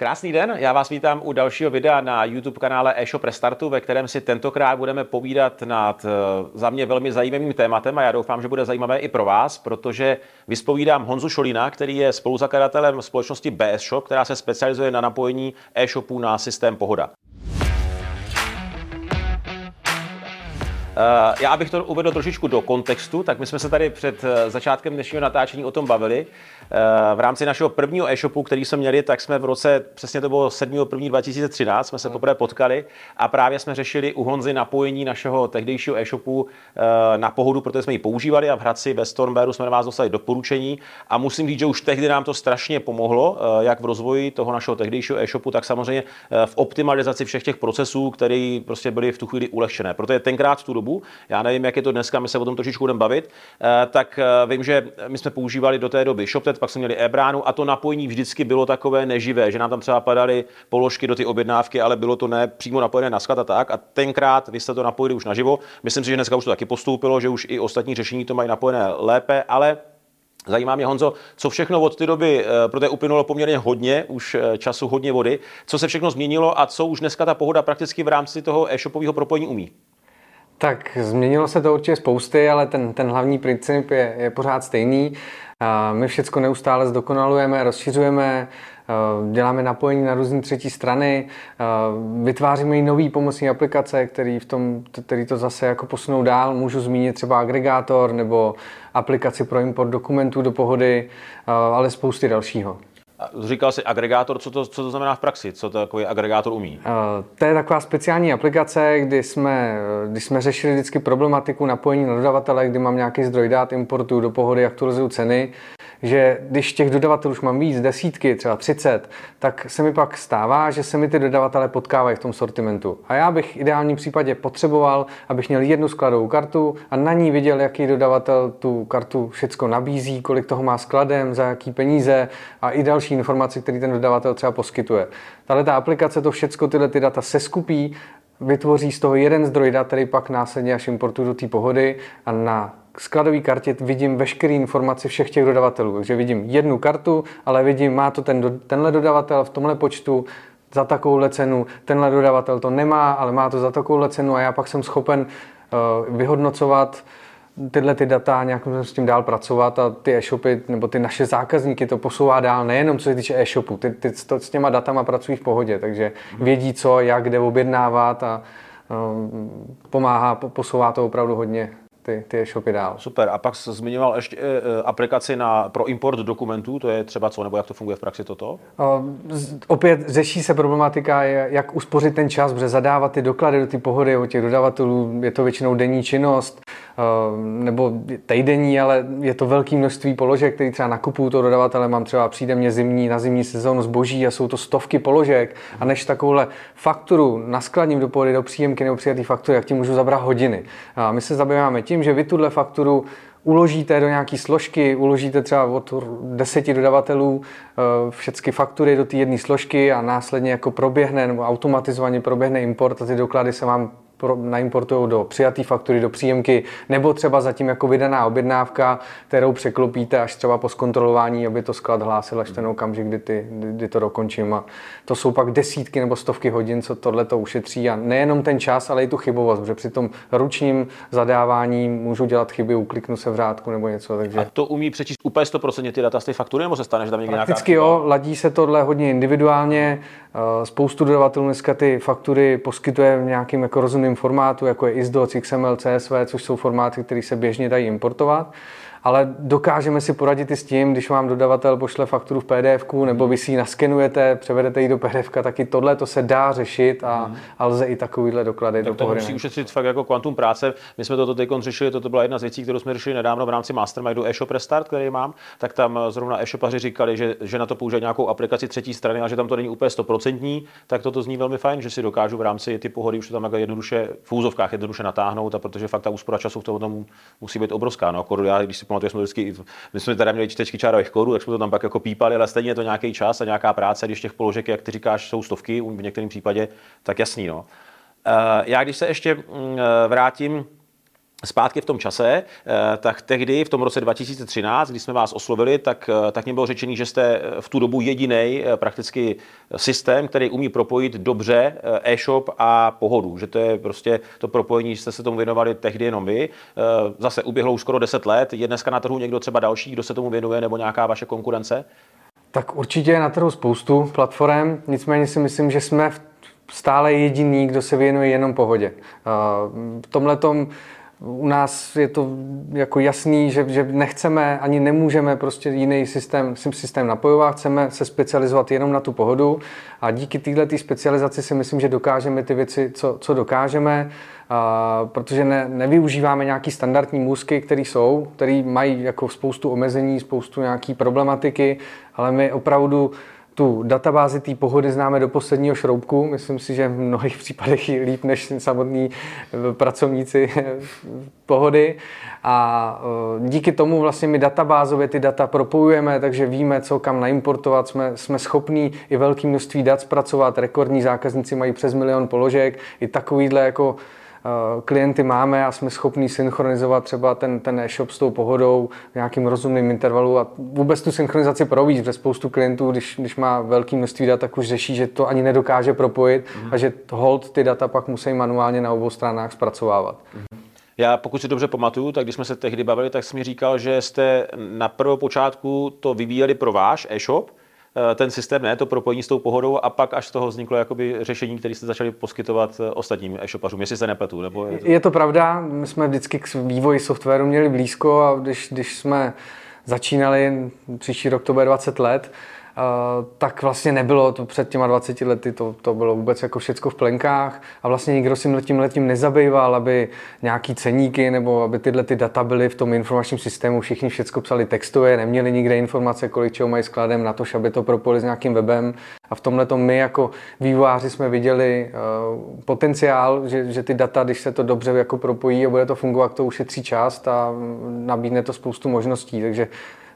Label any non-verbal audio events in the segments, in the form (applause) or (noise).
Krásný den, já vás vítám u dalšího videa na YouTube kanále eShop Restartu, ve kterém si tentokrát budeme povídat nad eh, za mě velmi zajímavým tématem a já doufám, že bude zajímavé i pro vás, protože vyspovídám Honzu Šolína, který je spoluzakladatelem společnosti BS Shop, která se specializuje na napojení e-shopů na systém Pohoda. Eh, já bych to uvedl trošičku do kontextu, tak my jsme se tady před eh, začátkem dnešního natáčení o tom bavili. Eh, v rámci našeho prvního e-shopu, který jsme měli, tak jsme v roce, přesně to bylo 7.1.2013, jsme se poprvé potkali a právě jsme řešili u Honzy napojení našeho tehdejšího e-shopu na pohodu, protože jsme ji používali a v Hradci ve Stormbearu jsme na vás dostali doporučení a musím říct, že už tehdy nám to strašně pomohlo, jak v rozvoji toho našeho tehdejšího e-shopu, tak samozřejmě v optimalizaci všech těch procesů, které prostě byly v tu chvíli ulehčené. Protože tenkrát v tu dobu. Já nevím, jak je to dneska, my se o tom trošičku budeme bavit. Eh, tak eh, vím, že my jsme používali do té doby ShopTet, pak jsme měli e-bránu a to napojení vždycky bylo takové neživé, že nám tam třeba padaly položky do ty objednávky, ale bylo to ne přímo napojené na sklad a tak. A tenkrát vy jste to napojili už naživo. Myslím si, že dneska už to taky postoupilo, že už i ostatní řešení to mají napojené lépe, ale Zajímá mě, Honzo, co všechno od té doby, eh, protože uplynulo poměrně hodně, už času hodně vody, co se všechno změnilo a co už dneska ta pohoda prakticky v rámci toho e-shopového propojení umí? Tak změnilo se to určitě spousty, ale ten, ten hlavní princip je, je pořád stejný. My všechno neustále zdokonalujeme, rozšiřujeme, děláme napojení na různé třetí strany, vytváříme i nové pomocní aplikace, který, v tom, který to zase jako posunou dál. Můžu zmínit třeba agregátor nebo aplikaci pro import dokumentů do pohody, ale spousty dalšího. Říkal jsi agregátor, co to, co to znamená v praxi? Co to takový agregátor umí? Uh, to je taková speciální aplikace, kdy jsme, kdy jsme řešili vždycky problematiku napojení na dodavatele, kdy mám nějaký zdroj dát, importuju do pohody, aktualizuju ceny že když těch dodavatelů už mám víc, desítky, třeba 30, tak se mi pak stává, že se mi ty dodavatele potkávají v tom sortimentu. A já bych v ideálním případě potřeboval, abych měl jednu skladovou kartu a na ní viděl, jaký dodavatel tu kartu všecko nabízí, kolik toho má skladem, za jaký peníze a i další informace, které ten dodavatel třeba poskytuje. Tahle ta aplikace to všecko tyhle ty data seskupí, vytvoří z toho jeden zdroj dat, který pak následně až importuju do té pohody a na skladové kartě vidím veškeré informace všech těch dodavatelů. Takže vidím jednu kartu, ale vidím, má to ten, tenhle dodavatel v tomhle počtu, za takovouhle cenu, tenhle dodavatel to nemá, ale má to za takovouhle cenu a já pak jsem schopen uh, vyhodnocovat tyhle ty data, nějak s tím dál pracovat a ty e-shopy nebo ty naše zákazníky to posouvá dál, nejenom co se týče e-shopu, ty, ty to, s těma datama pracují v pohodě, takže vědí co, jak, kde objednávat a um, pomáhá, posouvá to opravdu hodně ty, ty e-shopy dál. Super. A pak zmiňoval ještě e, aplikaci na, pro import dokumentů, to je třeba co, nebo jak to funguje v praxi toto? Opět řeší se problematika, jak uspořit ten čas, protože zadávat ty doklady do ty pohody od těch dodavatelů, je to většinou denní činnost, nebo týdenní, ale je to velké množství položek, který třeba nakupuju to dodavatele, mám třeba přijde mě zimní, na zimní sezónu zboží a jsou to stovky položek a než takovouhle fakturu naskladním do pohody, do příjemky nebo přijatý faktury, jak tím můžu zabrat hodiny. A my se zabýváme tím, že vy tuhle fakturu uložíte do nějaké složky, uložíte třeba od deseti dodavatelů eh, všechny faktury do té jedné složky a následně jako proběhne nebo automatizovaně proběhne import a ty doklady se vám naimportují do přijaté faktury, do příjemky, nebo třeba zatím jako vydaná objednávka, kterou překlopíte až třeba po zkontrolování, aby to sklad hlásil až ten okamžik, kdy, ty, kdy to dokončím. A to jsou pak desítky nebo stovky hodin, co tohle to ušetří. A nejenom ten čas, ale i tu chybovost, protože při tom ručním zadávání můžu dělat chyby, ukliknu se v řádku nebo něco. Takže... A to umí přečíst úplně 100% ty data z té faktury, nebo se stane, že tam někde Prakticky nějaká jo, ladí se tohle hodně individuálně. Eh, spoustu dodavatelů dneska ty faktury poskytuje v nějakým jako rozumným formátu, jako je ISDO, XML, CSV, což jsou formáty, které se běžně dají importovat ale dokážeme si poradit i s tím, když vám dodavatel pošle fakturu v pdf nebo vy si ji naskenujete, převedete ji do pdf taky tohle to se dá řešit a, hmm. a lze i takovýhle doklady tak do pohody. musí ušetřit fakt jako kvantum práce. My jsme toto teď řešili, toto byla jedna z věcí, kterou jsme řešili nedávno v rámci Mastermindu e-shop Restart, který mám, tak tam zrovna e-shopaři říkali, že, že na to používají nějakou aplikaci třetí strany a že tam to není úplně stoprocentní, tak toto zní velmi fajn, že si dokážu v rámci ty pohody už to tam jednoduše v úzovkách jednoduše natáhnout a protože fakt ta úspora času v tom musí být obrovská. No, já, když si pamatuju, jsme vždycky, my jsme teda měli čtečky čárových kódů, tak jsme to tam pak jako pípali, ale stejně je to nějaký čas a nějaká práce, když těch položek, jak ty říkáš, jsou stovky, v některém případě, tak jasný. No. Eh, já když se ještě mm, eh, vrátím zpátky v tom čase, eh, tak tehdy v tom roce 2013, kdy jsme vás oslovili, tak, eh, tak mě bylo řečený, že jste eh, v tu dobu jediný prakticky systém, který umí propojit dobře e-shop a pohodu. Že to je prostě to propojení, že jste se tomu věnovali tehdy jenom vy. Zase uběhlo už skoro 10 let. Je dneska na trhu někdo třeba další, kdo se tomu věnuje, nebo nějaká vaše konkurence? Tak určitě je na trhu spoustu platform, nicméně si myslím, že jsme stále jediný, kdo se věnuje jenom pohodě. V tomhletom u nás je to jako jasný, že, že nechceme ani nemůžeme prostě jiný systém, systém napojovat, chceme se specializovat jenom na tu pohodu. A díky této specializaci si myslím, že dokážeme ty věci, co, co dokážeme, a, protože ne, nevyužíváme nějaký standardní můzky, které jsou, které mají jako spoustu omezení, spoustu nějaký problematiky, ale my opravdu tu databázi té pohody známe do posledního šroubku. Myslím si, že v mnohých (laughs) případech je líp než samotní eh, pracovníci eh, pohody. A eh, díky tomu vlastně my databázově ty data propojujeme, takže víme, co kam naimportovat. Jsme, jsme schopní i velké množství dat zpracovat. Rekordní zákazníci mají přes milion položek. I takovýhle jako klienty máme a jsme schopni synchronizovat třeba ten, ten e-shop s tou pohodou v nějakým rozumným intervalu a vůbec tu synchronizaci províc, protože spoustu klientů, když, když má velký množství dat, tak už řeší, že to ani nedokáže propojit mm. a že hold ty data pak musí manuálně na obou stranách zpracovávat. Mm. Já pokud si dobře pamatuju, tak když jsme se tehdy bavili, tak jsi mi říkal, že jste na počátku to vyvíjeli pro váš e-shop, Eh, ten systém, ne, to propojení s tou pohodou a pak až z toho vzniklo jakoby řešení, které jste začali poskytovat eh, ostatním e-shopařům, jestli se nepletu. Nebo je, to... je to pravda, my jsme vždycky k vývoji softwaru měli blízko a když, když jsme začínali, příští rok to bude 20 let, tak vlastně nebylo to před těma 20 lety, to, to bylo vůbec jako všecko v plenkách. A vlastně nikdo si tím letím nezabýval, aby nějaký ceníky nebo aby tyhle ty data byly v tom informačním systému, všichni všecko psali textově, neměli nikde informace, kolik čeho mají skladem na to, aby to propojili s nějakým webem. A v tomhle my jako vývojáři jsme viděli uh, potenciál, že, že ty data, když se to dobře jako propojí a bude to fungovat, to ušetří část a nabídne to spoustu možností, takže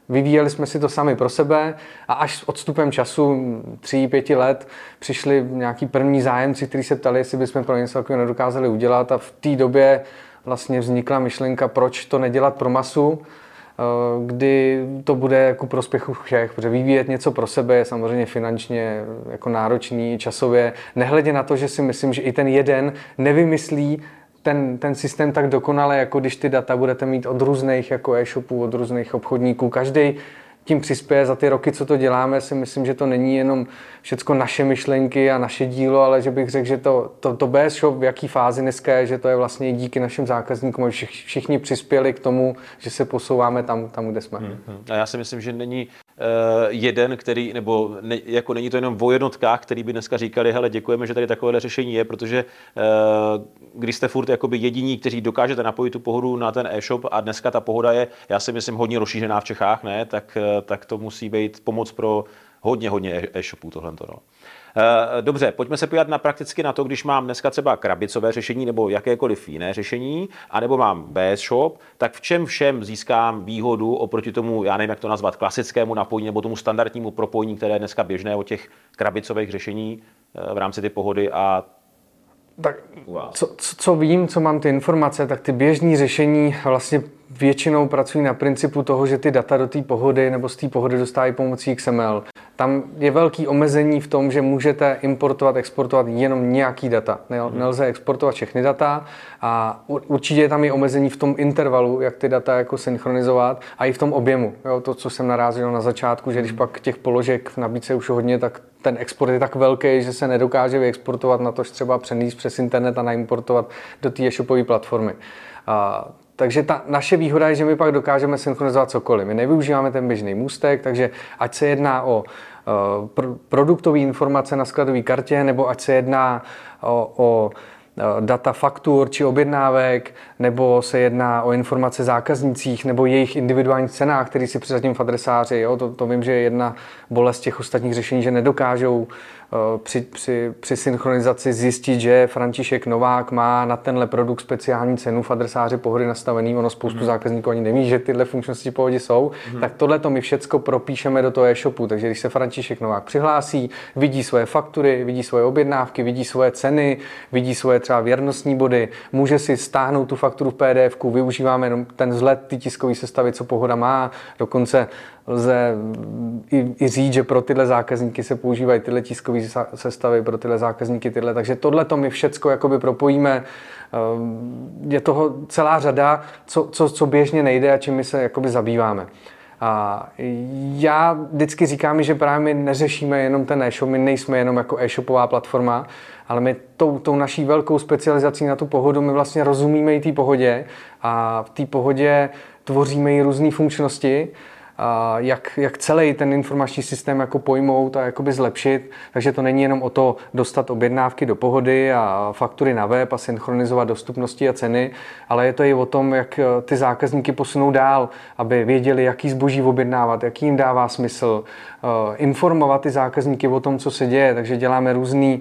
Vyvíjeli jsme si to sami pro sebe a až s odstupem času, tří, pěti let, přišli nějaký první zájemci, kteří se ptali, jestli bychom pro něco takového nedokázali udělat a v té době vlastně vznikla myšlenka, proč to nedělat pro masu, eh, kdy to bude jako prospěchu všech, protože vyvíjet něco pro sebe je samozřejmě finančně jako náročný, časově, nehledě na to, že si myslím, že i ten jeden nevymyslí ten, ten systém tak dokonale, jako když ty data budete mít od různých jako e-shopů, od různých obchodníků. Každý tím přispěje za ty roky, co to děláme, si myslím, že to není jenom všechno naše myšlenky a naše dílo, ale že bych řekl, že to, to, to BS Shop v jaký fázi dneska je, že to je vlastně díky našim zákazníkům, že všichni přispěli k tomu, že se posouváme tam, tam kde jsme. Hmm, hmm. A já si myslím, že není jeden, který, nebo ne, jako není to jenom o jednotkách, který by dneska říkali, hele, děkujeme, že tady takové řešení je, protože uh, když jste furt jakoby jediní, kteří dokážete napojit tu pohodu na ten e-shop a dneska ta pohoda je, já si myslím, hodně rozšířená v Čechách, ne, tak, uh, tak to musí být pomoc pro hodně, hodně e-shopů tohle. No. Eh, dobře, pojďme se podívat na prakticky na to, když mám dneska třeba krabicové řešení nebo jakékoliv jiné řešení, anebo mám BS Shop, tak v čem všem získám výhodu oproti tomu, já nevím, jak to nazvat, klasickému napojení nebo tomu standardnímu propojení, které je dneska běžné o těch krabicových řešení eh, v rámci ty pohody a tak co, co, co vím, co mám ty informace, tak ty běžní řešení vlastně většinou pracují na principu toho, že ty data do té pohody nebo z té pohody dostávají pomocí XML. Tam je velký omezení v tom, že můžete importovat, exportovat jenom nějaký data. Mhm. Nelze exportovat všechny data a určitě je tam i omezení v tom intervalu, jak ty data jako synchronizovat a i v tom objemu. Jo, to, co jsem narazil na začátku, že když mhm. pak těch položek v nabídce už hodně, tak ten export je tak velký, že se nedokáže vyexportovat na to, třeba přenést přes internet a naimportovat do té e-shopové platformy. A takže ta naše výhoda je, že my pak dokážeme synchronizovat cokoliv. My nevyužíváme ten běžný můstek, takže ať se jedná o uh, pr- produktové informace na skladové kartě, nebo ať se jedná o, o data faktur či objednávek, nebo se jedná o informace zákaznicích nebo jejich individuálních cenách, který si přizadím v adresáři. Jo? To, to vím, že je jedna bolest těch ostatních řešení, že nedokážou při, při, při synchronizaci zjistit, že František Novák má na tenhle produkt speciální cenu v adresáři pohody nastavený, ono spoustu mm. zákazníků ani neví, že tyhle funkčnosti pohody jsou, mm. tak tohle to my všecko propíšeme do toho e-shopu, takže když se František Novák přihlásí, vidí svoje faktury, vidí svoje objednávky, vidí svoje ceny, vidí svoje třeba věrnostní body, může si stáhnout tu fakturu v PDF, využíváme jenom ten vzhled ty tiskové sestavy, co pohoda má, dokonce lze i, i říct, že pro tyhle zákazníky se používají tyhle tiskové sestavy, pro tyhle zákazníky tyhle. Takže tohle to my všecko jakoby propojíme. Ehm, je toho celá řada, co, co, co běžně nejde a čím my se jakoby zabýváme. A já vždycky říkám, že právě my neřešíme jenom ten e-shop, my nejsme jenom jako e-shopová platforma, ale my tou, tou naší velkou specializací na tu pohodu, my vlastně rozumíme i té pohodě a v té pohodě tvoříme i různé funkčnosti, jak, jak celý ten informační systém jako pojmout a jakoby zlepšit. Takže to není jenom o to dostat objednávky do pohody a faktury na web a synchronizovat dostupnosti a ceny, ale je to i o tom, jak eh, ty zákazníky posunou dál, aby věděli, jaký zboží objednávat, jaký jim dává smysl, informovat ty zákazníky o tom, co se děje, takže děláme různé eh,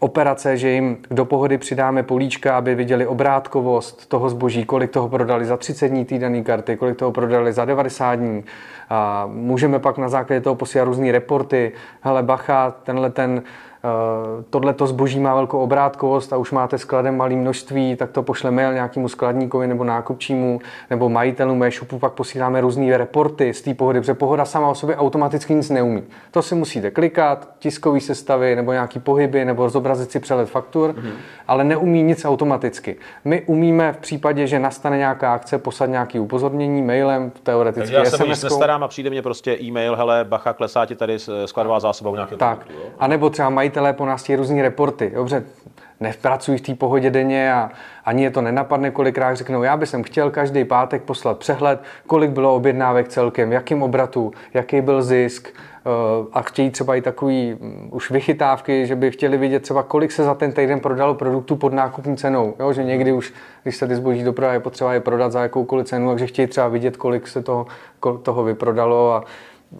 operace, že jim do pohody přidáme políčka, aby viděli obrátkovost toho zboží, kolik toho prodali za 30 dní týdaný karty, kolik toho prodali za 90 dní. A můžeme pak na základě toho posílat různé reporty. Hele, bacha, tenhle ten Eh, tohle to zboží má velkou obrátkovost a už máte skladem malý množství, tak to pošle mail nějakému skladníkovi nebo nákupčímu nebo majitelům e-shopu, pak posíláme různé reporty z té pohody, protože pohoda sama o sobě automaticky nic neumí. To si musíte klikat, tiskové sestavy nebo nějaký pohyby nebo zobrazit si přelet faktur, mm-hmm. ale neumí nic automaticky. My umíme v případě, že nastane nějaká akce, poslat nějaký upozornění mailem, teoreticky Takže já se SMS. nestarám a přijde mě prostě e-mail, hele, bacha, klesá ti tady skladová zásoba u nějakého Tak, a nebo třeba majitel majitelé po nás chtějí různý reporty. Dobře, nepracují v té pohodě denně a ani je to nenapadne, kolikrát řeknou, já bych chtěl každý pátek poslat přehled, kolik bylo objednávek celkem, jakým obratu, jaký byl zisk eh, a chtějí třeba i takový mm, už vychytávky, že by chtěli vidět třeba, kolik se za ten týden prodalo produktů pod nákupní cenou. Jo, že někdy už, když se ty zboží doprava je potřeba je prodat za jakoukoliv cenu, takže chtějí třeba vidět, kolik se toho, toho vyprodalo a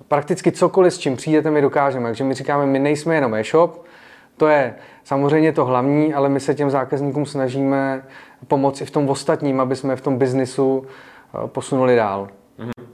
prakticky cokoliv, s čím přijdete, my dokážeme. Takže my říkáme, my nejsme jenom e-shop, to je samozřejmě to hlavní, ale my se těm zákazníkům snažíme pomoci v tom ostatním, aby jsme v tom biznisu eh, posunuli dál. Mm-hmm.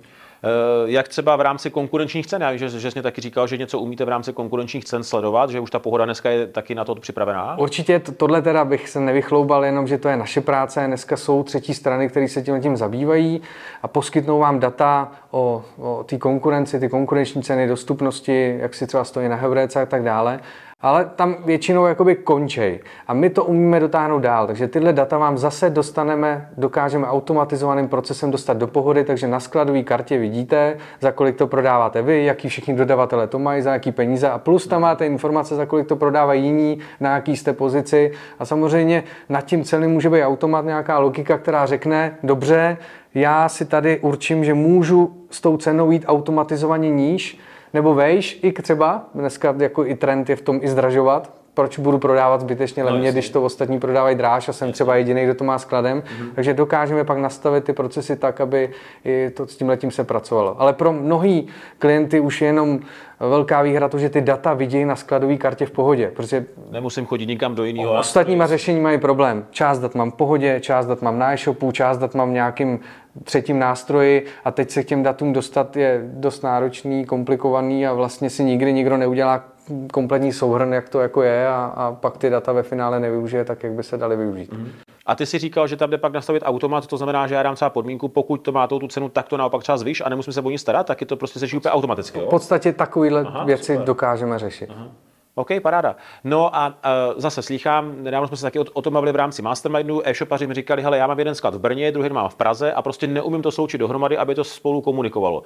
Jak třeba v rámci konkurenčních cen? Já vím, že, že jsi mě taky říkal, že něco umíte v rámci konkurenčních cen sledovat, že už ta pohoda dneska je taky na to připravená? Určitě tohle teda bych se nevychloubal, jenom že to je naše práce. Dneska jsou třetí strany, které se tím tím zabývají a poskytnou vám data o, o té konkurenci, ty konkurenční ceny, dostupnosti, jak si třeba stojí na Heurece a tak dále ale tam většinou jakoby končej. A my to umíme dotáhnout dál, takže tyhle data vám zase dostaneme, dokážeme automatizovaným procesem dostat do pohody, takže na skladové kartě vidíte, za kolik to prodáváte vy, jaký všichni dodavatele to mají, za jaký peníze. A plus tam máte informace, za kolik to prodávají jiní, na jaký jste pozici. A samozřejmě nad tím celým může být automat nějaká logika, která řekne, dobře, já si tady určím, že můžu s tou cenou jít automatizovaně níž, nebo vejš, i třeba, dneska jako i trend je v tom i zdražovat, proč budu prodávat zbytečně levně, no, když to ostatní prodávají dráž a jsem třeba jediný, kdo to má skladem. Mm-hmm. Takže dokážeme pak nastavit ty procesy tak, aby i to s tím letím se pracovalo. Ale pro mnohý klienty už je jenom velká výhra to, že ty data vidí na skladové kartě v pohodě. Protože Nemusím chodit nikam do jiného. Ostatníma řešení mají problém. Část dat mám v pohodě, část dat mám na e-shopu, část dat mám v nějakým třetím nástroji a teď se k těm datům dostat je dost náročný, komplikovaný a vlastně si nikdy nikdo neudělá kompletní souhrn, jak to jako je a, a pak ty data ve finále nevyužije tak, jak by se dali využít. Mm-hmm. A ty si říkal, že tam jde pak nastavit automat, to znamená, že já dám třeba podmínku, pokud to má tu cenu, tak to naopak třeba zvíš a nemusím se o ní starat, tak je to prostě řeší úplně automaticky. Jo? V podstatě takovéhle věci super. dokážeme řešit. Aha. OK, paráda. No a uh, zase slychám, nedávno jsme se taky o, o tom bavili v rámci Mastermindu, e-shopaři mi říkali, hele, já mám jeden sklad v Brně, druhý mám v Praze a prostě neumím to sloučit dohromady, aby to spolu komunikovalo.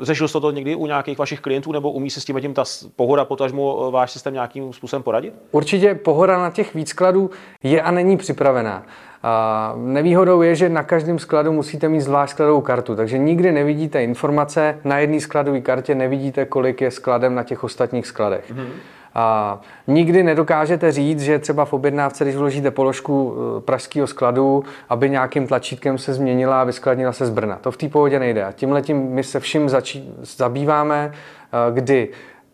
Řešil jsi to někdy u nějakých vašich klientů nebo umí se s tím, tím ta pohoda, potažmo váš systém nějakým způsobem poradit? Určitě pohoda na těch víc skladů je a není připravená. A nevýhodou je, že na každém skladu musíte mít zvlášť skladovou kartu, takže nikdy nevidíte informace na jedné skladové kartě, nevidíte, kolik je skladem na těch ostatních skladech. Mm-hmm. A nikdy nedokážete říct, že třeba v objednávce, když vložíte položku eh, pražského skladu, aby nějakým tlačítkem se změnila a vyskladnila se z Brna. To v té pohodě nejde. A tímhle tím my se vším začí, zabýváme, eh, kdy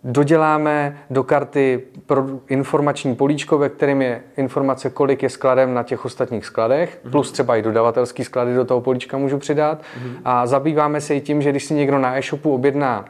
doděláme do karty pro informační políčko, ve kterém je informace, kolik je skladem na těch ostatních skladech, mm-hmm. plus třeba i dodavatelský sklady do toho políčka můžu přidat. Mm-hmm. A zabýváme se i tím, že když si někdo na e-shopu objedná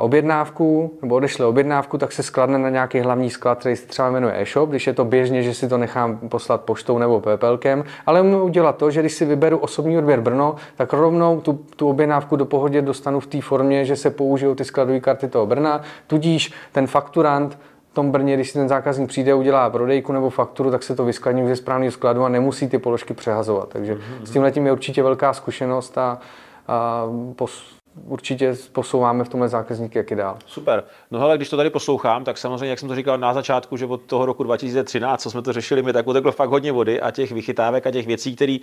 objednávku nebo odešle objednávku, tak se skladne na nějaký hlavní sklad, který se třeba jmenuje e-shop, když je to běžně, že si to nechám poslat poštou nebo PPLkem, ale můžu udělat to, že když si vyberu osobní odběr Brno, tak rovnou tu, tu objednávku do pohodě dostanu v té formě, že se použijou ty skladové karty toho Brna, tudíž ten fakturant v tom Brně, když si ten zákazník přijde, udělá prodejku nebo fakturu, tak se to vyskladní ze správného skladu a nemusí ty položky přehazovat. Takže mm-hmm. s tím letím je určitě velká zkušenost a, a pos, určitě posouváme v tomhle zákazníky jak i dál. Super. No ale když to tady poslouchám, tak samozřejmě, jak jsem to říkal na začátku, že od toho roku 2013, co jsme to řešili, mi tak uteklo fakt hodně vody a těch vychytávek a těch věcí, které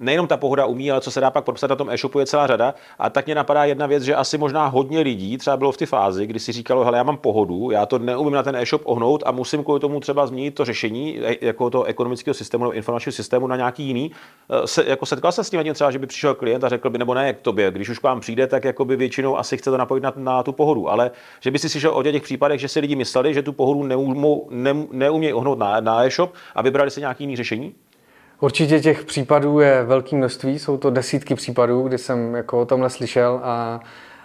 nejenom ta pohoda umí, ale co se dá pak propsat na tom e-shopu je celá řada. A tak mě napadá jedna věc, že asi možná hodně lidí třeba bylo v té fázi, kdy si říkalo, hele, já mám pohodu, já to neumím na ten e-shop ohnout a musím kvůli tomu třeba změnit to řešení e, jako toho ekonomického systému nebo informačního systému na nějaký jiný. E, se, jako setkal se s tím třeba, že by přišel klient a řekl by, nebo ne, k tobě, když už k vám přijde, tak jako by většinou asi chce to napojit na, na tu pohodu, ale že by si slyšel o těch případech, že si lidi mysleli, že tu pohodu neumou, ne, neumějí ohnout na, na e-shop a vybrali si nějaký jiný řešení? Určitě těch případů je velké množství, jsou to desítky případů, kdy jsem jako o tomhle slyšel a,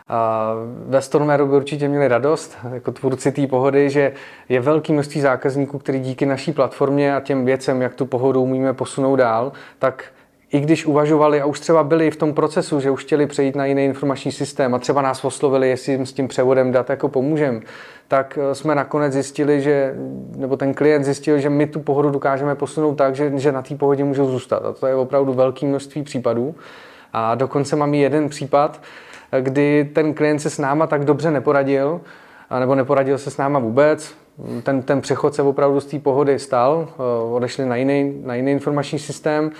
a ve Stormeru by určitě měli radost, jako tvůrci té pohody, že je velké množství zákazníků, který díky naší platformě a těm věcem, jak tu pohodu umíme posunout dál, tak i když uvažovali a už třeba byli v tom procesu, že už chtěli přejít na jiný informační systém a třeba nás oslovili, jestli jim s tím převodem dat jako pomůžeme, tak eh, jsme nakonec zjistili, že, nebo ten klient zjistil, že my tu pohodu dokážeme posunout tak, že, že na té pohodě můžou zůstat. A to je opravdu velké množství případů. A dokonce mám jeden případ, kdy ten klient se s náma tak dobře neporadil, nebo neporadil se s náma vůbec. Ten, ten přechod se opravdu z té pohody stal, eh, odešli na jiný, na jiný informační systém,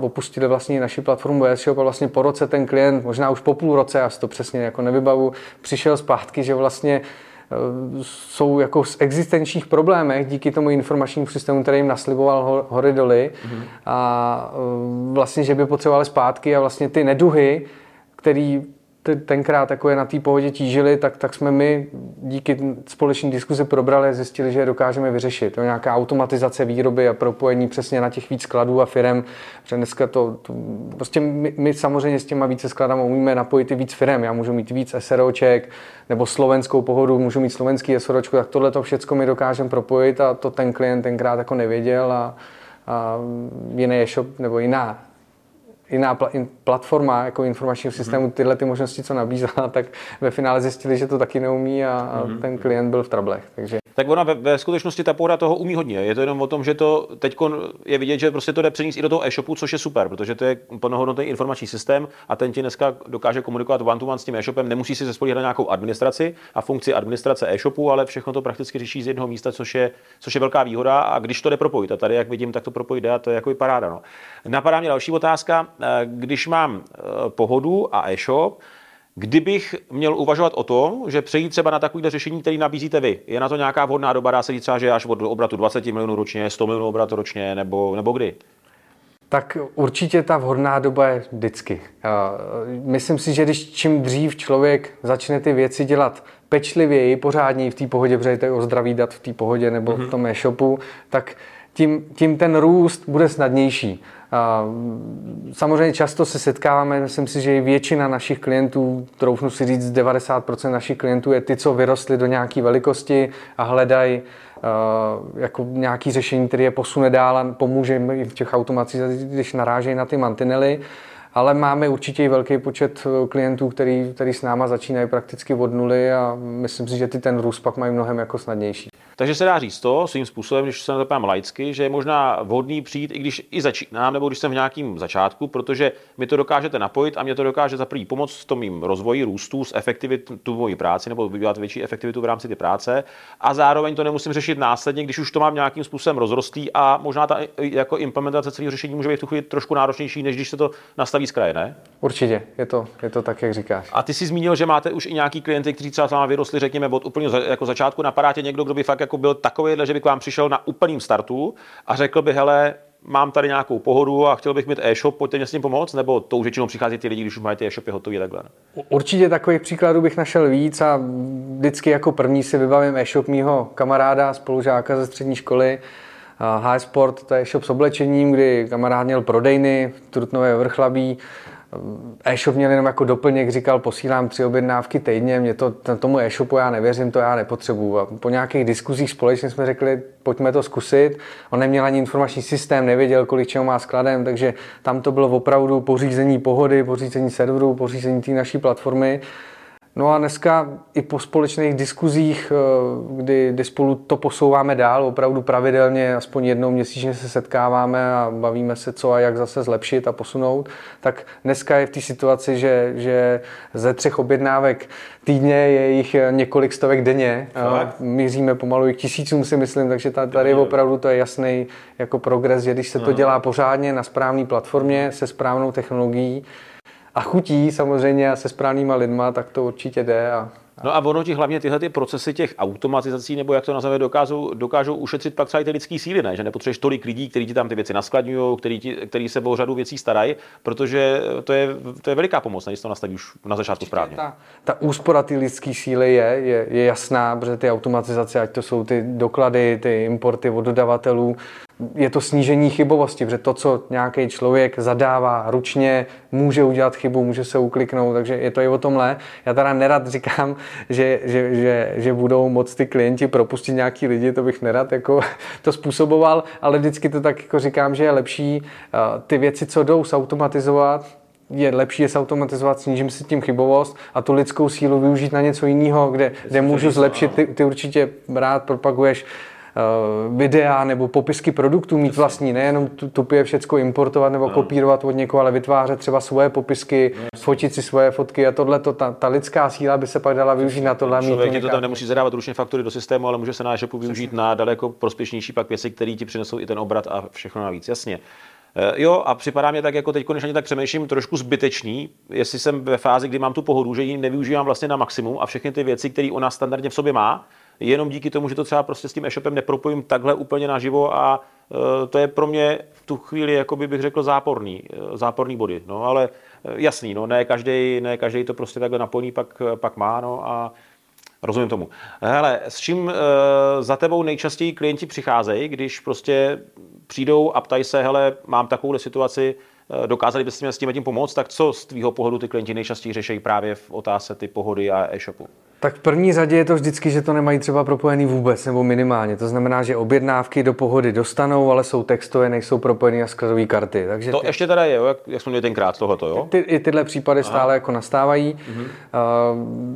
opustili vlastně naši platformu e-shop a vlastně po roce ten klient, možná už po půl roce, já si to přesně jako nevybavu, přišel zpátky, že vlastně eh, jsou jako v existenčních problémech díky tomu informačnímu systému, který jim nasliboval hory doly mm-hmm. a eh, vlastně, že by potřebovali zpátky a vlastně ty neduhy, který tenkrát jako je na té pohodě tížili, tak, tak jsme my díky společné diskuzi probrali a zjistili, že je dokážeme vyřešit. To nějaká automatizace výroby a propojení přesně na těch víc skladů a firm. Protože dneska to, to prostě my, my, samozřejmě s těma více skladama umíme napojit i víc firm. Já můžu mít víc SROček nebo slovenskou pohodu, můžu mít slovenský SROčku, tak tohle to všechno my dokážeme propojit a to ten klient tenkrát jako nevěděl a, a jiný e-shop nebo jiná jiná platforma jako informačního systému mm-hmm. tyhle ty možnosti, co nabízela, (laughs) tak ve finále zjistili, že to taky neumí a, a mm-hmm. ten klient byl v trablech. Takže tak ona ve, ve skutečnosti ta pohoda toho umí hodně. Je to jenom o tom, že to teď je vidět, že prostě to jde přenést i do toho e-shopu, což je super, protože to je plnohodnotný informační systém a ten ti dneska dokáže komunikovat one to one s tím e-shopem. Nemusí si se na nějakou administraci a funkci administrace e-shopu, ale všechno to prakticky řeší z jednoho místa, což je, což je velká výhoda. A když to jde propojit, a tady, jak vidím, tak to propojit a to je jako paráda. No. Napadá mě další otázka. Eh, když mám eh, pohodu a e-shop, Kdybych měl uvažovat o tom, že přejít třeba na takové řešení, které nabízíte vy, je na to nějaká vhodná doba, dá se říct třeba, že až od obratu 20 milionů ročně, 100 milionů obratu ročně, nebo, nebo kdy? Tak určitě ta vhodná doba je vždycky. Myslím si, že když čím dřív člověk začne ty věci dělat pečlivěji, pořádněji v té pohodě, protože to je o zdraví dat v té pohodě nebo mm-hmm. v tom e-shopu, tak tím, tím ten růst bude snadnější. Samozřejmě často se setkáváme, myslím si, že většina našich klientů, troufnu si říct, 90% našich klientů je ty, co vyrostly do nějaké velikosti a hledají jako nějaký řešení, které je posune dál a pomůže jim v těch automacích, když narážejí na ty mantinely. Ale máme určitě i velký počet klientů, který, který s náma začínají prakticky od nuly a myslím si, že ty ten růst pak mají mnohem jako snadnější. Takže se dá říct to svým způsobem, když se na to pám laicky, že je možná vhodný přijít, i když i začínám, nebo když jsem v nějakém začátku, protože mi to dokážete napojit a mě to dokáže za první pomoct v tom mým rozvoji, růstu, z efektivitu mojí práci, nebo vydělat větší efektivitu v rámci ty práce. A zároveň to nemusím řešit následně, když už to mám nějakým způsobem rozrostlý a možná ta jako implementace celého řešení může být v tu chvíli trošku náročnější, než když se to nastaví z kraje, ne? Určitě, je to, je to tak, jak říkáš. A ty jsi zmínil, že máte už i nějaký klienty, kteří třeba s vámi vyrostli, řekněme, od úplně jako začátku. Napadá tě někdo, kdo by fakt jako byl takový, že by k vám přišel na úplným startu a řekl by, hele, mám tady nějakou pohodu a chtěl bych mít e-shop, pojďte mě s tím pomoct, nebo to už většinou přichází ty lidi, když už mají ty e-shopy hotový takhle? Určitě takových příkladů bych našel víc a vždycky jako první si vybavím e-shop mýho kamaráda, spolužáka ze střední školy, High Sport, to je shop s oblečením, kdy kamarád měl prodejny v Trutnové vrchlabí, e-shop měl jenom jako doplněk, říkal, posílám tři objednávky týdně, mě to, tomu e-shopu já nevěřím, to já nepotřebuju. A po nějakých diskuzích společně jsme řekli, pojďme to zkusit. On neměl ani informační systém, nevěděl, kolik čeho má skladem, takže tam to bylo opravdu pořízení pohody, pořízení serveru, pořízení té naší platformy. No a dneska i po společných diskuzích, eh, kdy, kdy spolu to posouváme dál, opravdu pravidelně, aspoň jednou měsíčně se setkáváme a bavíme se, co a jak zase zlepšit a posunout, tak dneska je v té situaci, že, že ze třech objednávek týdně je jich několik stovek denně. Fakt? Míříme pomalu i k tisícům, si myslím, takže tady opravdu to je jasný jako progres, že když se to dělá pořádně na správné platformě se správnou technologií, a chutí samozřejmě a se správnýma lidma, tak to určitě jde. A, No a ono ti hlavně tyhle ty procesy těch automatizací, nebo jak to nazveme, dokážou, dokážou ušetřit pak třeba i ty lidské síly, ne? že nepotřebuješ tolik lidí, kteří ti tam ty věci naskladňují, kteří, ti, kteří se o řadu věcí starají, protože to je, to je veliká pomoc, když to nastaví už na začátku správně. Ta, ta úspora ty lidské síly je, je, je jasná, protože ty automatizace, ať to jsou ty doklady, ty importy od dodavatelů, je to snížení chybovosti, protože to, co nějaký člověk zadává ručně, může udělat chybu, může se ukliknout, takže je to i o tomhle. Já teda nerad říkám, že, že, že, že budou moc ty klienti propustit nějaký lidi, to bych nerad jako (laughs) to způsoboval, ale vždycky to tak jako říkám, že je lepší uh, ty věci, co jdou zautomatizovat, je lepší je automatizovat, snížím si tím chybovost a tu lidskou sílu využít na něco jiného, kde, kde můžu zlepšit, ty, ty určitě rád propaguješ Eh, videa nebo popisky produktů mít vlastní, nejenom tupě všecko importovat nebo kopírovat od někoho, ale vytvářet třeba svoje popisky, no, fotit si svoje fotky a tohle, to, ta, ta lidská síla by se pak dala využít na tohle. Člověk mít to tam nemusí zadávat ručně faktury do systému, ale může se na e využít na daleko prospěšnější pak věci, které ti přinesou i ten obrat a všechno navíc. Jasně. Eh, jo, a připadá mě tak, jako teď, když ani tak přemýšlím, trošku zbytečný, jestli jsem ve fázi, kdy mám tu pohodu, že ji nevyužívám vlastně na maximum a všechny ty věci, které ona standardně v sobě má, jenom díky tomu, že to třeba prostě s tím e-shopem nepropojím takhle úplně naživo a e, to je pro mě v tu chvíli, jako bych řekl, záporný, e, záporný body. No, ale e, jasný, no, ne každý, ne každý to prostě takhle naplní, pak, pak má, no, a rozumím tomu. Hele, s čím za tebou nejčastěji klienti přicházejí, když prostě přijdou a ptají se, hele, mám takovou situaci, dokázali byste mi s tím, tím pomoct, tak co z tvýho pohledu ty klienti nejčastěji řeší právě v otázce ty pohody a e-shopu? Tak v první řadě je to vždycky, že to nemají třeba propojený vůbec nebo minimálně. To znamená, že objednávky do pohody dostanou, ale jsou textové, nejsou propojený a skladové karty. Takže to ty... ještě teda je, jo? jak, jak jsme měli tenkrát tohoto, jo? Ty, I tyhle případy Aha. stále jako nastávají. Mhm. Uh,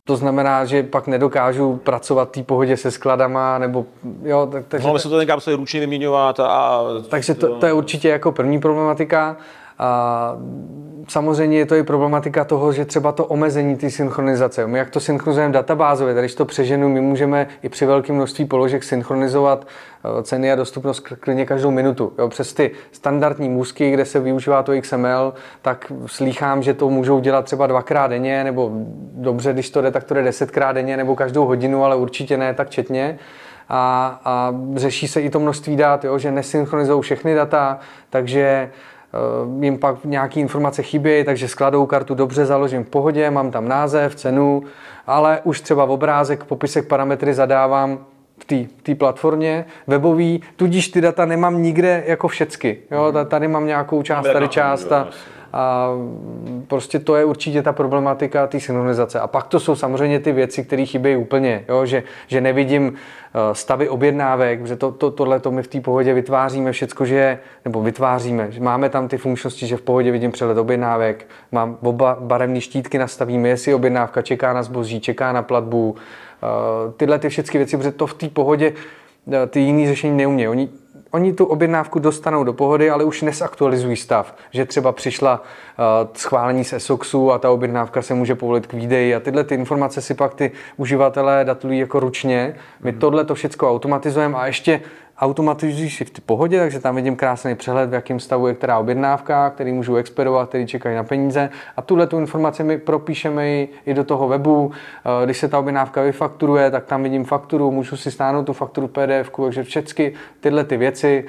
to znamená, že pak nedokážu pracovat té pohodě se skladama, nebo jo, tak, takže... Mohli se to tenkrát ručně vyměňovat a... Takže to, to je určitě jako první problematika. A samozřejmě je to i problematika toho, že třeba to omezení té synchronizace. My jak to synchronizujeme databázově, když to přeženu, my můžeme i při velkém množství položek synchronizovat eh, ceny a dostupnost klidně každou minutu. Jo, přes ty standardní můzky, kde se využívá to XML, tak slýchám, že to můžou dělat třeba dvakrát denně, nebo dobře, když to jde, tak to jde desetkrát denně, nebo každou hodinu, ale určitě ne tak četně. A, a řeší se i to množství dat, jo, že nesynchronizují všechny data, takže jim pak nějaké informace chybí, takže skladou kartu dobře založím v pohodě, mám tam název, cenu, ale už třeba v obrázek, popisek, parametry zadávám v té platformě webový, tudíž ty data nemám nikde jako všecky. Jo? Tady mám nějakou část, tady část a, a prostě to je určitě ta problematika té synchronizace. A pak to jsou samozřejmě ty věci, které chybějí úplně, jo? Že, že nevidím eh, stavy objednávek, že to, to, tohle to my v té pohodě vytváříme všecko, že nebo vytváříme, že máme tam ty funkčnosti, že v pohodě vidím přehled objednávek, mám oba barevné štítky nastavíme, jestli objednávka čeká na zboží, čeká na platbu, eh, tyhle ty všechny věci, protože to v té pohodě eh, ty jiný řešení neumějí. Oni Oni tu objednávku dostanou do pohody, ale už nesaktualizují stav, že třeba přišla uh, schválení z ESOXu a ta objednávka se může povolit k výdeji a tyhle ty informace si pak ty uživatelé datulují jako ručně. My mm. tohle to všechno automatizujeme a ještě automatizují si v ty pohodě, takže tam vidím krásný přehled, v jakém stavu je která objednávka, který můžu expedovat, který čekají na peníze. A tuhle tu informaci my propíšeme i, i do toho webu. Eh, když se ta objednávka vyfakturuje, tak tam vidím fakturu, můžu si stáhnout tu fakturu PDF, takže všechny tyhle ty věci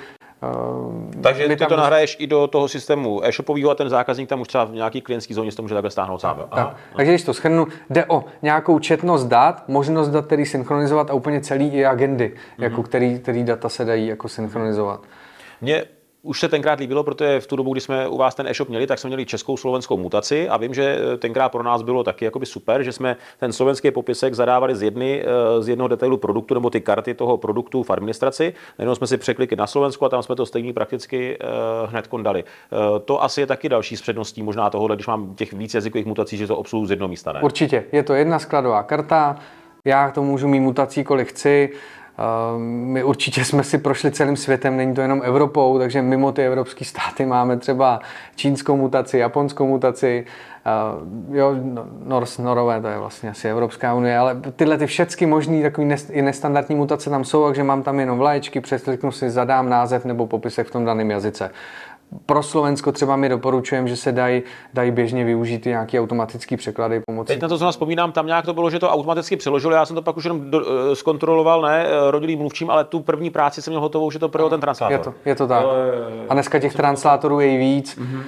Takže ty to nahraješ i do toho systému e-shopového a ten zákazník tam už třeba v nějaký klientský zóně to může takhle stáhnout sám. Tak, tak. Takže když to schrnu, jde o nějakou četnost dat, možnost dat, který synchronizovat a úplně celý i agendy, mm-hmm. jako který, který data se dají jako synchronizovat. Mě už se tenkrát líbilo, protože v tu dobu, kdy jsme u vás ten e-shop měli, tak jsme měli českou slovenskou mutaci a vím, že eh, tenkrát pro nás bylo taky jakoby super, že jsme ten slovenský popisek zadávali z, jedny, eh, z jednoho detailu produktu nebo ty karty toho produktu v administraci. Jenom jsme si překlikli na Slovensku a tam jsme to stejně prakticky uh, hned kondali. To asi je taky další z předností možná tohohle, když mám těch víc jazykových mutací, že to obsluhu z jednoho místa. Ne? Určitě. Je to jedna skladová karta, já to můžu mít mutací, kolik chci. My určitě jsme si prošli celým světem, není to jenom Evropou, takže mimo ty evropské státy máme třeba čínskou mutaci, japonskou mutaci, jo, no, Nors, Norové, to je vlastně asi Evropská unie, ale tyhle ty všechny možný takový i nestandardní mutace tam jsou, takže mám tam jenom vlaječky, překliknu si, zadám název nebo popisek v tom daném jazyce pro Slovensko třeba mi doporučujem, že se dají daj běžně využít nějaké automatické překlady pomocí. Teď na to, co vzpomínám, tam nějak to bylo, že to automaticky přeložil. Já jsem to pak už jenom do, uh, zkontroloval, ne uh, rodilým mluvčím, ale tu první práci jsem měl hotovou, že to pro ten translátor. Je to, je to tak. A dneska těch translátorů je víc, mm-hmm.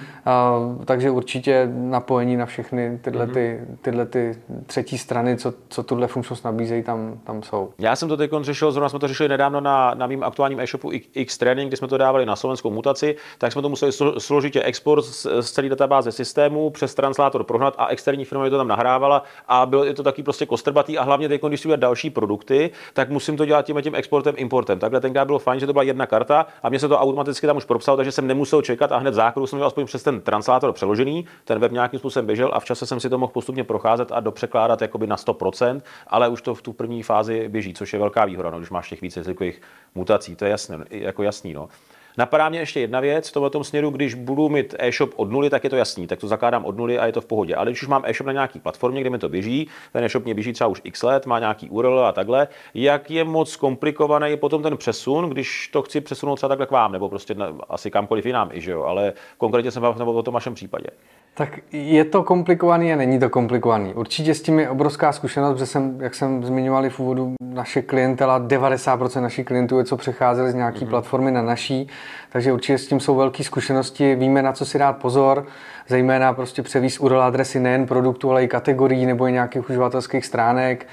uh, takže určitě napojení na všechny tyhle, mm-hmm. ty, tyhle ty třetí strany, co, co tuhle funkčnost nabízejí, tam, tam jsou. Já jsem to teď řešil, zrovna jsme to řešili nedávno na, na mým aktuálním e-shopu X Training, kdy jsme to dávali na slovenskou mutaci, tak jsme to museli složitě export z, z celé databáze systému přes translátor prohnat a externí firma to tam nahrávala a bylo je to taky prostě kostrbatý a hlavně teď, když si další produkty, tak musím to dělat tím tím exportem, importem. Takhle tenkrát bylo fajn, že to byla jedna karta a mě se to automaticky tam už propsalo, takže jsem nemusel čekat a hned základu jsem měl aspoň přes ten translátor přeložený, ten web nějakým způsobem běžel a v čase jsem si to mohl postupně procházet a dopřekládat jakoby na 100%, ale už to v tu první fázi běží, což je velká výhoda, no, když máš těch více jazykových mutací, to je jasné, jako jasný. No. Napadá mě ještě jedna věc, v tomto směru, když budu mít e-shop od nuly, tak je to jasný, tak to zakládám od nuly a je to v pohodě. Ale když už mám e-shop na nějaký platformě, kde mi to běží, ten e-shop mě běží třeba už x let, má nějaký URL a takhle, jak je moc komplikovaný potom ten přesun, když to chci přesunout třeba takhle k vám, nebo prostě na, asi kamkoliv jinam, i, že jo? ale konkrétně jsem vám o tom vašem případě. Tak je to komplikovaný a není to komplikovaný. Určitě s tím je obrovská zkušenost, protože jsem, jak jsem zmiňovali v úvodu, naše klientela, 90% našich klientů je, co přecházeli z nějaký mm-hmm. platformy na naší, takže určitě s tím jsou velké zkušenosti, víme, na co si dát pozor, zejména prostě převíz URL adresy nejen produktu, ale i kategorií nebo i nějakých uživatelských stránek,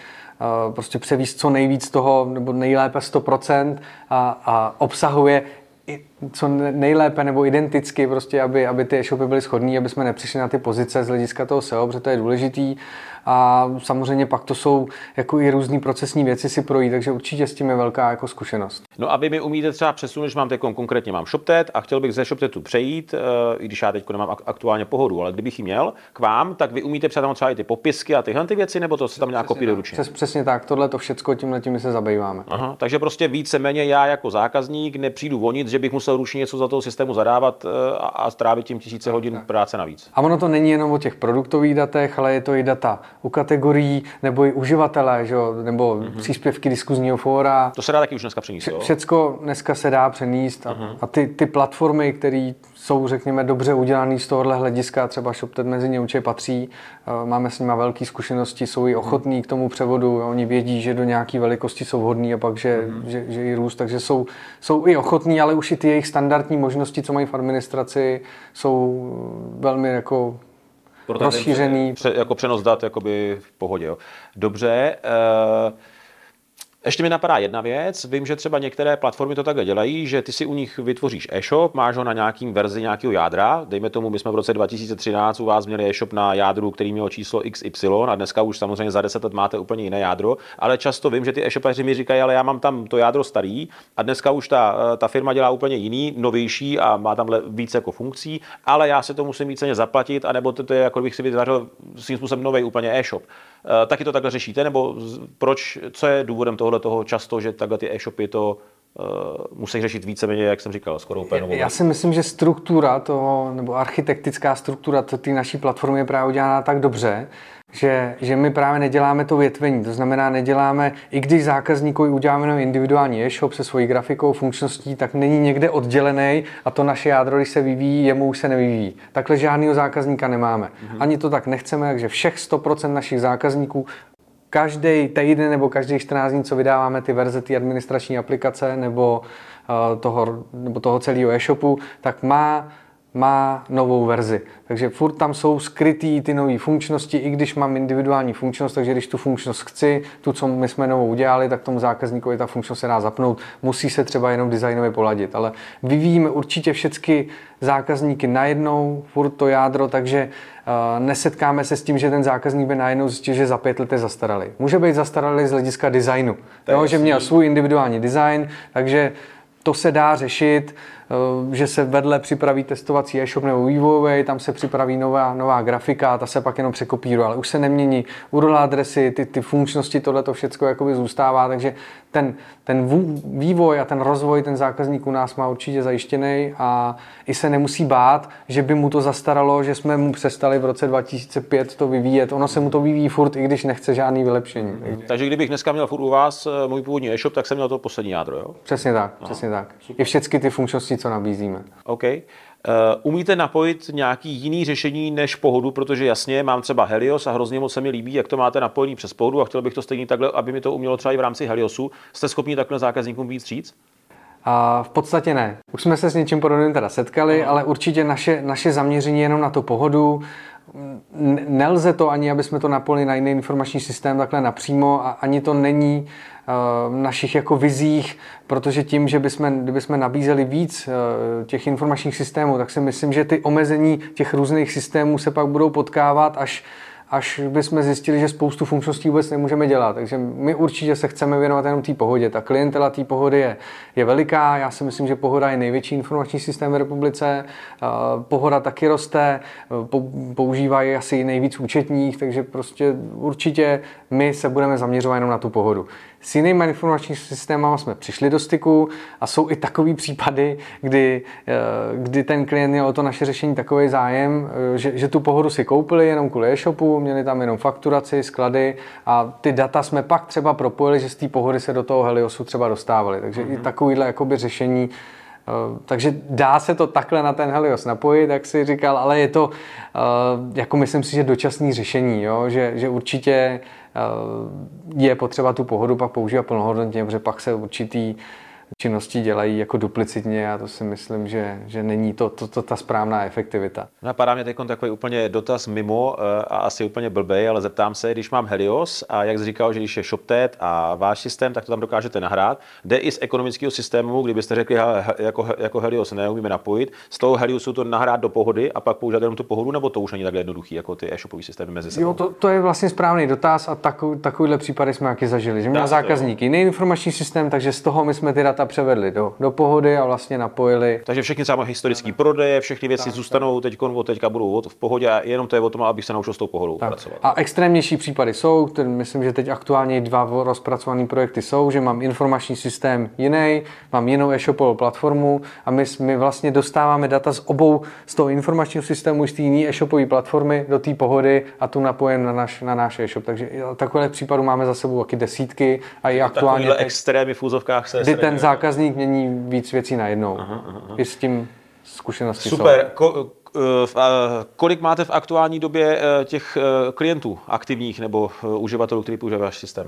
prostě převíz co nejvíc toho, nebo nejlépe 100% a, a obsahuje co nejlépe nebo identicky, prostě, aby, aby ty e-shopy byly shodné, aby jsme nepřišli na ty pozice z hlediska toho SEO, protože to je důležitý. A samozřejmě pak to jsou jako i různé procesní věci si projít, takže určitě s tím je velká jako zkušenost. No a vy mi umíte třeba přesunout, že mám teď konkrétně mám ShopTet a chtěl bych ze ShopTetu přejít, eh, i když já teď nemám aktuálně pohodu, ale kdybych ji měl k vám, tak vy umíte třeba třeba i ty popisky a tyhle ty věci, nebo to se tam nějak kopí ručně? Přes, přesně tak, tohle to všechno tímhle tím se zabýváme. Aha, takže prostě víceméně já jako zákazník nepřijdu vonit, že bych musel ručně něco za toho systému zadávat eh, a, a strávit tím tisíce hodin tak. práce navíc. A ono to není jenom o těch produktových datech, ale je to i data u kategorií nebo i uživatelé, že? nebo mm-hmm. příspěvky diskuzního fóra. To se dá taky už dneska přenést. Vše, všecko dneska se dá přenést a, mm-hmm. a ty, ty platformy, které jsou, řekněme, dobře udělané z tohohle hlediska, třeba ShopTet mezi ně určitě patří, eh, máme s nimi velké zkušenosti, jsou i ochotní k tomu převodu, oni vědí, že do nějaké velikosti jsou vhodní a pak, že, mm-hmm. že, že i růst, takže jsou, jsou i ochotní, ale už i ty jejich standardní možnosti, co mají v administraci, jsou velmi jako rozšířený. Pře, jako přenos dat jakoby v pohodě. Jo. Dobře. Uh, ještě mi napadá jedna věc. Vím, že třeba některé platformy to takhle dělají, že ty si u nich vytvoříš e-shop, máš ho na nějakým verzi nějakého jádra. Dejme tomu, my jsme v roce 2013 u vás měli e-shop na jádru, který měl číslo XY a dneska už samozřejmě za 10 let máte úplně jiné jádro, ale často vím, že ty e-shopaři mi říkají, ale já mám tam to jádro starý a dneska už ta, ta firma dělá úplně jiný, novější a má tam více jako funkcí, ale já se to musím více zaplatit, anebo to, to je jako bych si vytvářel svým způsobem nový úplně e-shop. Eh, taky to takhle řešíte, nebo proč, co je důvodem tohle toho často, že takhle ty e-shopy to uh, musí řešit víceméně, jak jsem říkal, skoro úplně novou. Já si myslím, že struktura toho, nebo architektická struktura té naší platformy je právě udělaná tak dobře, že, že my právě neděláme to větvení. To znamená, neděláme, i když zákazníkovi uděláme individuální e-shop se svojí grafikou, funkčností, tak není někde oddělený a to naše jádro, když se vyvíjí, jemu už se nevyvíjí. Takhle žádného zákazníka nemáme. Mm-hmm. Ani to tak nechceme, takže všech 100% našich zákazníků každý týden nebo každý 14 dní, co vydáváme ty verze ty administrační aplikace nebo uh, toho, nebo toho celého e-shopu, tak má má novou verzi. Takže furt tam jsou skrytý ty nové funkčnosti, i když mám individuální funkčnost, takže když tu funkčnost chci, tu, co my jsme novou udělali, tak tomu zákazníkovi ta funkčnost se dá zapnout. Musí se třeba jenom designově poladit, ale vyvíjíme určitě všechny zákazníky najednou, furt to jádro, takže uh, nesetkáme se s tím, že ten zákazník by najednou zjistil, že za pět let je zastaralý. Může být zastaralý z hlediska designu, jo, že měl svůj individuální design, takže to se dá řešit. Eh, že se vedle připraví testovací e-shop nebo vývojový, tam se připraví nová, nová grafika, ta se pak jenom překopíruje, ale už se nemění URL adresy, ty, ty funkčnosti, tohle to všechno jakoby zůstává, takže ten, ten vývoj a ten rozvoj ten zákazník u nás má určitě zajištěný a i se nemusí bát, že by mu to zastaralo, že jsme mu přestali v roce 2005 to vyvíjet. Ono se mu to vyvíjí furt, i když nechce žádný vylepšení. Takže, takže kdybych dneska měl furt u vás eh, můj původní e-shop, tak jsem měl to poslední jádro, jo? Přesně tak, Aha. přesně tak. Super. I všechny ty funkčnosti, co nabízíme. OK. Uh, umíte napojit nějaký jiný řešení než pohodu, protože jasně, mám třeba Helios a hrozně moc se mi líbí, jak to máte napojený přes pohodu a chtěl bych to stejně takhle, aby mi to umělo třeba i v rámci Heliosu. Jste schopni takhle zákazníkům víc říct? A v podstatě ne. Už jsme se s něčím podobným teda setkali, no. ale určitě naše, naše zaměření jenom na tu pohodu. Nelze to ani, aby jsme to napojili na jiný informační systém takhle napřímo a ani to není našich jako vizích, protože tím, že bychom, kdybychom nabízeli víc eh, těch informačních systémů, tak si myslím, že ty omezení těch různých systémů se pak budou potkávat, až až bychom zjistili, že spoustu funkčností vůbec nemůžeme dělat. Takže my určitě se chceme věnovat jenom té pohodě. Ta klientela té pohody je, je veliká. Já si myslím, že pohoda je největší informační systém v republice. Pohoda taky roste, používají asi nejvíc účetních, takže prostě určitě my se budeme zaměřovat jenom na tu pohodu. S jinými informačními systémy jsme přišli do styku a jsou i takové případy, kdy, eh, kdy ten klient měl o to naše řešení takový zájem, eh, že, že tu pohodu si koupili jenom kvůli e-shopu, měli tam jenom fakturaci, sklady a ty data jsme pak třeba propojili, že z té pohody se do toho Heliosu třeba dostávali. Takže mm-hmm. i mhm. takovýhle jakoby řešení eh, takže dá se to takhle na ten Helios napojit, jak si říkal, ale je to, jako myslím si, že dočasné řešení, jo? Že, že určitě je potřeba tu pohodu pak používat plnohodnotně, protože pak se určitý činnosti dělají jako duplicitně a to si myslím, že, že není to, to, to ta správná efektivita. Napadá mě teď takový úplně dotaz mimo eh, a asi úplně blbej, ale zeptám se, když mám Helios a jak jsi říkal, že když je ShopTet a váš systém, tak to tam dokážete nahrát. Jde i z ekonomického systému, kdybyste řekli, jako, jako Helios neumíme napojit, z toho Heliosu to nahrát do pohody a pak použít jenom tu pohodu, nebo to už není takhle jednoduchý, jako ty e-shopové systémy mezi sebou? Jo, to, to, je vlastně správný dotaz a takový, takovýhle případy jsme jaký zažili, že měl zákazník jiný informační systém, takže z toho my jsme ty data převedli do, do pohody a vlastně napojili. Takže všechny třeba historické prodeje, všechny věci tak, zůstanou teď od teďka budou v pohodě a jenom to je o tom, abych se naučil s tou pohodou tak. pracovat. A extrémnější případy jsou, který myslím, že teď aktuálně dva rozpracované projekty jsou, že mám informační systém jiný, mám jinou e-shopovou platformu a my, my vlastně dostáváme data z obou, z toho informačního systému, z té jiné e-shopové platformy do té pohody a tu napojím na náš, na náš e-shop. Takže takové případů máme za sebou taky desítky a i aktuálně. Takovýhle extrémy v úzovkách se. Kdy ten zákazník mění víc věcí najednou. Aha, aha. I s tím zkušenosti Super. Ko, kolik máte v aktuální době eh, těch eh, klientů aktivních nebo eh, uživatelů, kteří používají váš systém?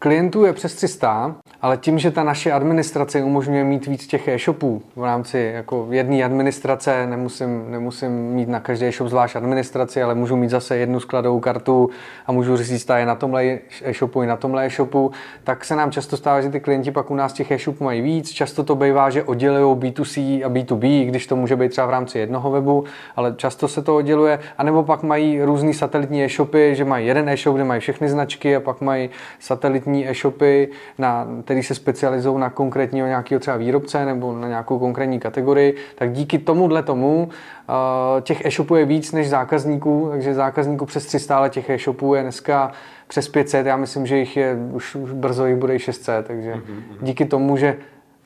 Klientů je přes 300, ale tím, že ta naše administrace umožňuje mít víc těch e-shopů v rámci jako jedné administrace, nemusím, nemusím mít na každý e-shop zvlášť administraci, ale můžu mít zase jednu skladovou kartu a můžu říct, je na tomhle e-shopu i na tomhle e-shopu, tak se nám často stává, že ty klienti pak u nás těch e-shopů mají víc. Často to bývá, že oddělují B2C a B2B, když to může být třeba v rámci jednoho webu, ale často se to odděluje. A nebo pak mají různý satelitní e-shopy, že mají jeden e-shop, kde mají všechny značky a pak mají satelitní e-shopy, na, který se specializují na konkrétního nějakého třeba výrobce nebo na nějakou konkrétní kategorii. Tak díky tomuhle tomu uh, těch e-shopů je víc než zákazníků, takže zákazníků přes 300, ale těch e-shopů je dneska přes 500, já myslím, že jich je, už, už brzo jich bude i 600, takže mm-hmm. díky tomu, že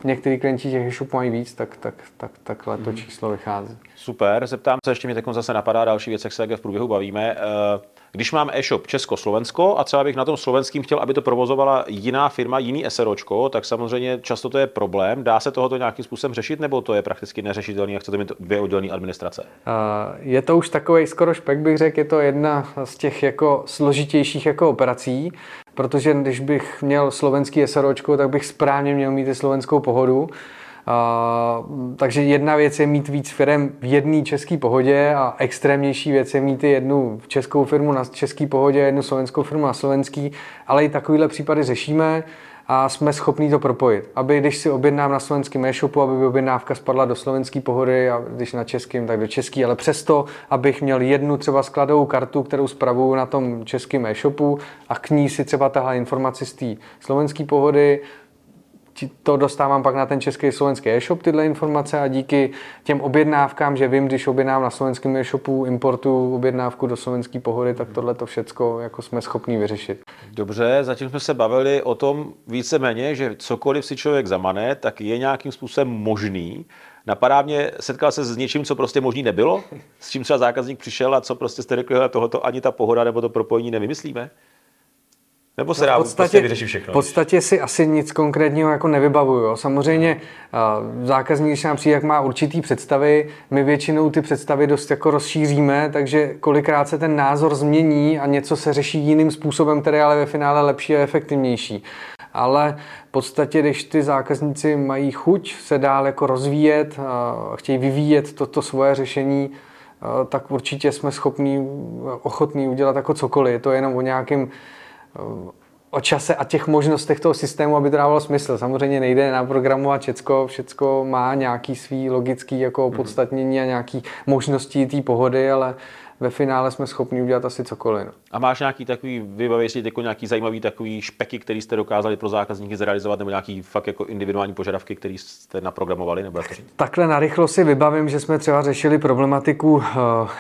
některý klienti těch e-shopů mají víc, tak, tak, tak takhle to mhm. číslo vychází. Super, zeptám se, ještě mi teď zase napadá další věc, jak se v průběhu bavíme. Uh, když mám e-shop Česko-Slovensko a třeba bych na tom slovenským chtěl, aby to provozovala jiná firma, jiný SROčko, tak samozřejmě často to je problém. Dá se tohoto nějakým způsobem řešit, nebo to je prakticky neřešitelný a chcete mít dvě oddělené administrace? Je to už takový skoro špek, bych řekl, je to jedna z těch jako složitějších jako operací, protože když bych měl slovenský SROčko, tak bych správně měl mít i slovenskou pohodu. Takže jedna věc je mít víc firm v jedné české pohodě a extrémnější věc je mít jednu českou firmu na české pohodě, jednu slovenskou firmu na slovenský, ale i takovýhle případy řešíme a jsme schopni to propojit. Aby když si objednám na slovenském e-shopu, aby objednávka spadla do slovenské pohody a když na českém, tak do český, ale přesto, abych měl jednu třeba skladovou kartu, kterou spravuju na tom českém e-shopu a k ní si třeba tahle informaci z té slovenské pohody to dostávám pak na ten český slovenský e-shop tyhle informace a díky těm objednávkám, že vím, když objednám na slovenském e-shopu, importu objednávku do slovenské pohody, tak tohle to všecko jako jsme schopni vyřešit. Dobře, zatím jsme se bavili o tom víceméně, že cokoliv si člověk zamane, tak je nějakým způsobem možný. Napadá mě, setkal se s něčím, co prostě možný nebylo? S čím třeba zákazník přišel a co prostě jste řekli, tohoto ani ta pohoda nebo to propojení nevymyslíme? Nebo se dá v podstatě, prostě vyřešit všechno? V podstatě si asi nic konkrétního jako nevybavuju. Samozřejmě zákazník, když nám přijde, jak má určitý představy, my většinou ty představy dost jako rozšíříme, takže kolikrát se ten názor změní a něco se řeší jiným způsobem, který ale ve finále lepší a efektivnější. Ale v podstatě, když ty zákazníci mají chuť se dál jako rozvíjet, chtějí vyvíjet toto to svoje řešení, tak určitě jsme schopní, ochotní udělat jako cokoliv. Je to jenom o nějakém o čase a těch možnostech toho systému, aby to dávalo smysl. Samozřejmě nejde naprogramovat všecko, všecko má nějaký svý logický jako mhm. opodstatnění a nějaký možnosti té pohody, ale ve finále jsme schopni udělat asi cokoliv. No. A máš nějaký takový, vybavej si jako nějaký zajímavý takový špeky, který jste dokázali pro zákazníky zrealizovat, nebo nějaký fakt jako individuální požadavky, který jste naprogramovali? Nebo jak Takhle narychlo si vybavím, že jsme třeba řešili problematiku uh,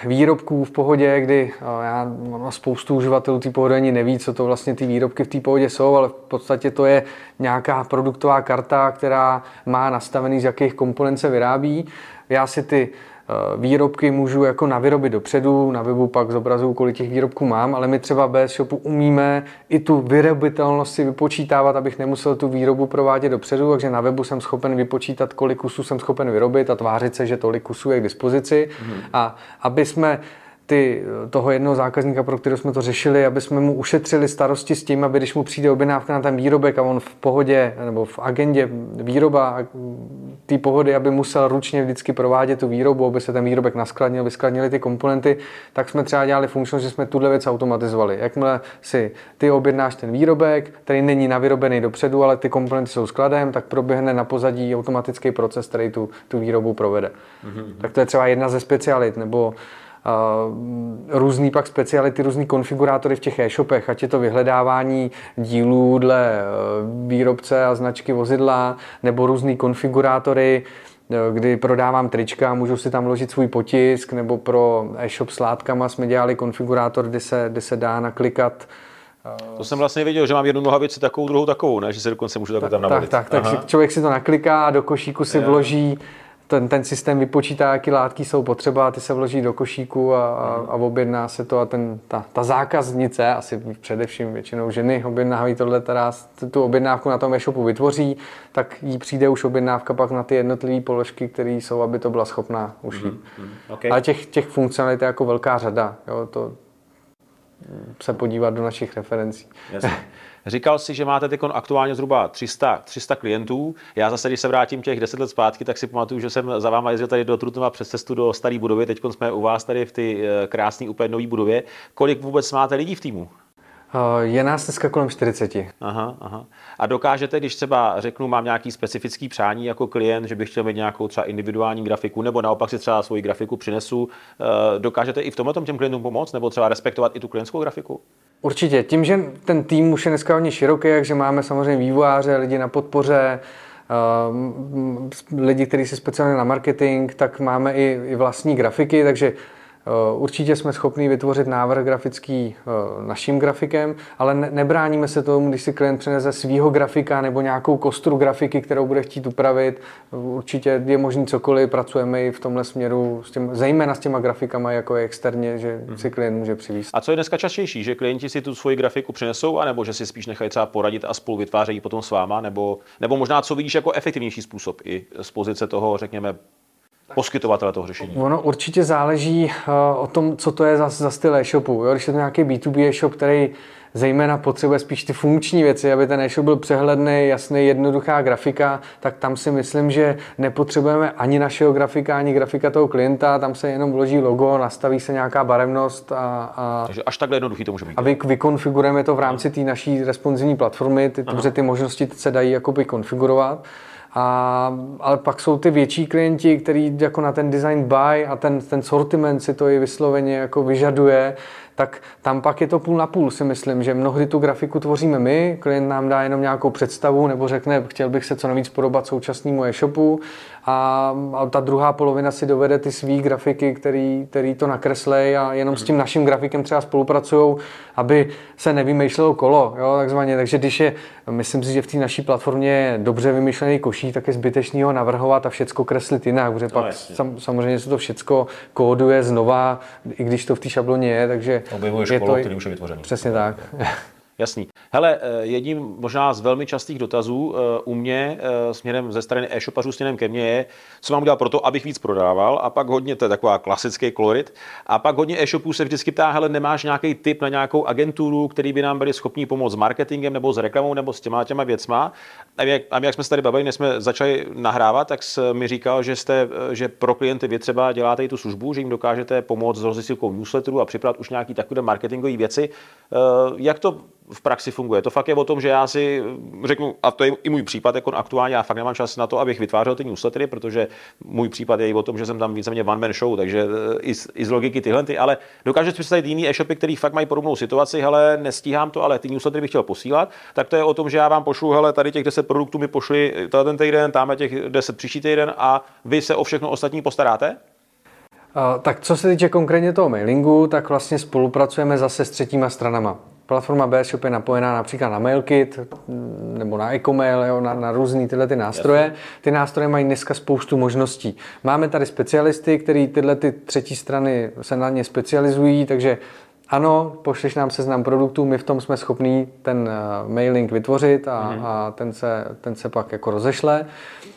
výrobků v pohodě, kdy uh, já no, spoustu uživatelů té pohody ani neví, co to vlastně ty výrobky v té pohodě jsou, ale v podstatě to je nějaká produktová karta, která má nastavený, z jakých komponent se vyrábí. Já si ty Eh, výrobky můžu jako navyrobit dopředu, na webu pak zobrazuju, kolik těch výrobků mám, ale my třeba bez shopu umíme i tu vyrobitelnost si vypočítávat, abych nemusel tu výrobu provádět dopředu, takže na webu jsem schopen vypočítat, kolik kusů jsem schopen vyrobit a tvářit se, že tolik kusů je k dispozici. Mm. A aby jsme ty, toho jednoho zákazníka, pro kterého jsme to řešili, aby jsme mu ušetřili starosti s tím, aby když mu přijde objednávka na ten výrobek a on v pohodě nebo v agendě výroba té pohody, aby musel ručně vždycky provádět tu výrobu, aby se ten výrobek naskladnil, vyskladnili ty komponenty, tak jsme třeba dělali funkčnost, že jsme tuhle věc automatizovali. Jakmile si ty objednáš ten výrobek, který není navyrobený dopředu, ale ty komponenty jsou skladem, tak proběhne na pozadí automatický proces, který tu, tu výrobu provede. Mm-hmm. Tak to je třeba jedna ze specialit, nebo různý pak speciality, různý konfigurátory v těch e-shopech, ať je to vyhledávání dílů dle e, výrobce a značky vozidla, nebo různý konfigurátory, e, kdy prodávám trička, můžu si tam vložit svůj potisk, nebo pro e-shop s látkama jsme dělali konfigurátor, kde se, kde se dá naklikat to jsem vlastně viděl, že mám jednu nohavici takovou, druhou takovou, ne? že se dokonce můžu takhle tam navolit. Tak, tak, tak člověk si to nakliká a do košíku si vloží ten, ten systém vypočítá, jaký látky jsou potřeba, ty se vloží do košíku a, a, a objedná se to a ten, ta, ta zákaznice, asi především většinou ženy objednávají tohle, teda tu objednávku na tom e-shopu vytvoří, tak jí přijde už objednávka pak na ty jednotlivé položky, které jsou, aby to byla schopná ušít. Mm-hmm. Okay. Ale těch, těch funkcionalit je jako velká řada. Jo, to, se podívat do našich referencí. Jasně. (laughs) Říkal si, že máte teď aktuálně zhruba 300, 300 klientů. Já zase, když se vrátím těch 10 let zpátky, tak si pamatuju, že jsem za váma jezdil tady do Trutnova přes cestu do staré budovy. Teď jsme u vás tady v ty eh, krásné úplně nové budově. Kolik vůbec máte lidí v týmu? Eh, je nás dneska kolem 40. Aha, aha. A dokážete, když třeba řeknu, mám nějaký specifický přání jako klient, že bych chtěl mít nějakou třeba individuální grafiku, nebo naopak si třeba svoji grafiku přinesu, eh, dokážete i v tomhle těm klientům pomoct, nebo třeba respektovat i tu klientskou grafiku? Určitě. Tím, že ten tým už je dneska hodně široký, takže máme samozřejmě vývojáře, lidi na podpoře, eh, lidi, kteří se speciálně na marketing, tak máme i, i vlastní grafiky, takže Určitě jsme schopni vytvořit návrh grafický naším grafikem, ale nebráníme se tomu, když si klient přinese svýho grafika nebo nějakou kostru grafiky, kterou bude chtít upravit. Určitě je možný cokoliv, pracujeme i v tomhle směru, s těm, zejména s těma grafikama jako je externě, že mm-hmm. si klient může přivést. A co je dneska častější, že klienti si tu svoji grafiku přinesou, anebo že si spíš nechají třeba poradit a spolu vytvářejí potom s váma, nebo, nebo možná co vidíš jako efektivnější způsob i z pozice toho, řekněme, poskytovatele toho řešení? Ono určitě záleží uh, o tom, co to je za, za styl e-shopu. Jo? Když je to nějaký B2B e-shop, který zejména potřebuje spíš ty funkční věci, aby ten e-shop byl přehledný, jasný, jednoduchá grafika, tak tam si myslím, že nepotřebujeme ani našeho grafika, ani grafika toho klienta, tam se jenom vloží logo, nastaví se nějaká barevnost a... a Takže až takhle jednoduchý to může být. A vy, vykonfigurujeme to v rámci té naší responsivní platformy, ty, protože ty možnosti se dají jakoby konfigurovat. A, ale pak jsou ty větší klienti, kteří jako na ten design buy a ten, ten sortiment si to i vysloveně jako vyžaduje, tak tam pak je to půl na půl, si myslím, že mnohdy tu grafiku tvoříme my, klient nám dá jenom nějakou představu nebo řekne, chtěl bych se co navíc podobat současnému e-shopu a, a ta druhá polovina si dovede ty svý grafiky, který, který to nakreslej a jenom s tím naším grafikem třeba spolupracují, aby se nevymýšlelo kolo, jo, takzvaně. Takže když je, myslím si, že v té naší platformě je dobře vymyšlený koší, tak je zbytečný ho navrhovat a všecko kreslit jinak, protože pak sam, samozřejmě se to všecko kóduje znova, i když to v té šabloně je, takže Objevuješ je kolo, to, který už je vytvořený. Přesně tak. (laughs) Jasný. Hele, eh, jedním možná z velmi častých dotazů eh, u mě eh, směrem ze strany e-shopařů směrem ke mně je, co mám udělat pro to, abych víc prodával a pak hodně, to je taková klasický kolorit, a pak hodně e-shopů se vždycky ptá, hele, nemáš nějaký tip na nějakou agenturu, který by nám byli schopni pomoct s marketingem nebo s reklamou nebo s těma těma věcma. A jak, a jak jsme se tady bavili, než jsme začali nahrávat, tak jsi mi říkal, že, jste, že pro klienty vy třeba děláte i tu službu, že jim dokážete pomoct s rozesílkou newsletteru a připravit už nějaký takové marketingové věci. Jak to v praxi funguje. To fakt je o tom, že já si řeknu, a to je i můj případ, jako aktuálně já fakt nemám čas na to, abych vytvářel ty newslettery, protože můj případ je i o tom, že jsem tam víceméně one man show, takže eh, i z, i z logiky tyhle, ty, ale dokážeš představit jiný e-shopy, který fakt mají podobnou situaci, ale nestíhám to, ale ty newslettery bych chtěl posílat, tak to je o tom, že já vám pošlu, hele, tady těch 10 produktů mi pošli ten týden, tam těch 10 příští týden a vy se o všechno ostatní postaráte? tak co se týče konkrétně toho mailingu, tak vlastně spolupracujeme zase s třetíma stranama. Platforma BShop je napojená například na MailKit mm, nebo na EcoMail, jo, na, na různé tyhle ty nástroje. Ty nástroje mají dneska spoustu možností. Máme tady specialisty, který tyhle ty třetí strany se na ně specializují, takže ano, pošleš nám seznam produktů, my v tom jsme schopní ten uh, mailing vytvořit a, mm-hmm. a ten, se, ten se pak jako rozešle.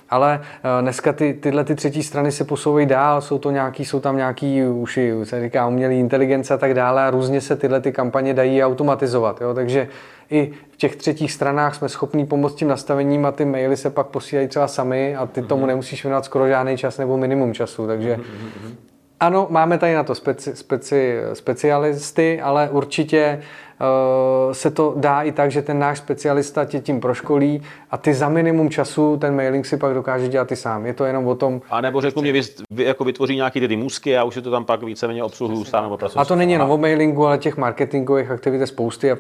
Ale uh, dneska ty, tyhle ty třetí strany se posouvají dál, jsou, to nějaký, jsou tam nějaký už se říká umělé inteligence a tak dále a různě se tyhle ty kampaně dají automatizovat. Jo? Takže i v těch třetích stranách jsme schopní pomoct tím nastavením a ty maily se pak posílají třeba sami a ty tomu mhm. nemusíš věnovat skoro žádný čas nebo minimum času. Takže mm-hmm. Ano, máme tady na to speci, speci, specialisty, ale určitě uh, se to dá i tak, že ten náš specialista tě tím proškolí a ty za minimum času ten mailing si pak dokáže dělat ty sám. Je to jenom o tom... A nebo řeknu mě, vy, vy jako vytvoří nějaký ty musky a už si to tam pak víceméně obsluhuju sám nebo A to není jenom o mailingu, ale těch marketingových aktivit je spousty a